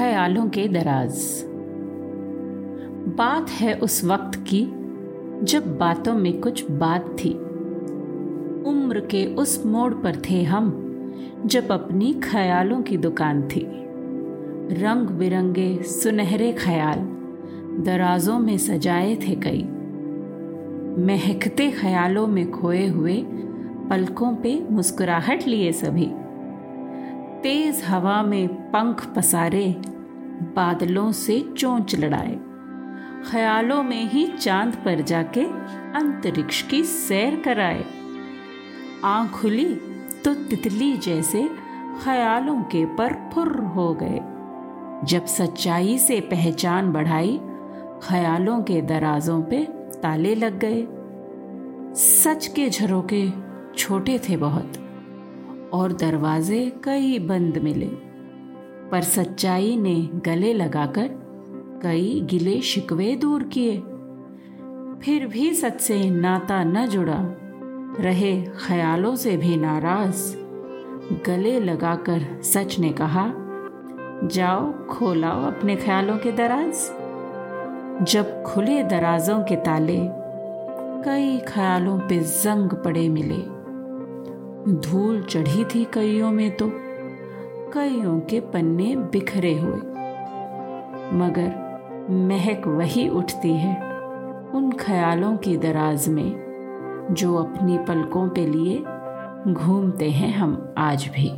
ख्यालों के दराज। बात है उस वक्त की जब बातों में कुछ बात थी। उम्र के उस मोड़ पर थे हम जब अपनी ख्यालों की दुकान थी। रंग बिरंगे सुनहरे ख्याल दराजों में सजाए थे कई। महकते ख्यालों में खोए हुए पलकों पे मुस्कुराहट लिए सभी। तेज हवा में पंख पसारे, बादलों से चोंच लड़ाए। ख्यालों में ही चाँद पर जाके अंतरिक्ष की सैर कराए। आँख खुली तो तितली जैसे ख्यालों के पर फुर हो गए। जब सच्चाई से पहचान बढ़ाई, ख्यालों के दराजों पे ताले लग गए। सच के झरोके छोटे थे बहुत। और दरवाजे कई बंद मिले, पर सच्चाई ने गले लगाकर कई गिले शिकवे दूर किए। फिर भी सच से नाता न जुड़ा, रहे ख्यालों से भी नाराज़। गले लगाकर सच ने कहा, जाओ, खोलाओ अपने ख्यालों के दराज। जब खुले दराजों के ताले कई ख्यालों पे जंग पड़े मिले। धूल चढ़ी थी कईयों में तो कईयों के पन्ने बिखरे हुए। मगर महक वही उठती है उन ख्यालों की दराज में, जो अपनी पलकों पे लिए घूमते हैं हम आज भी।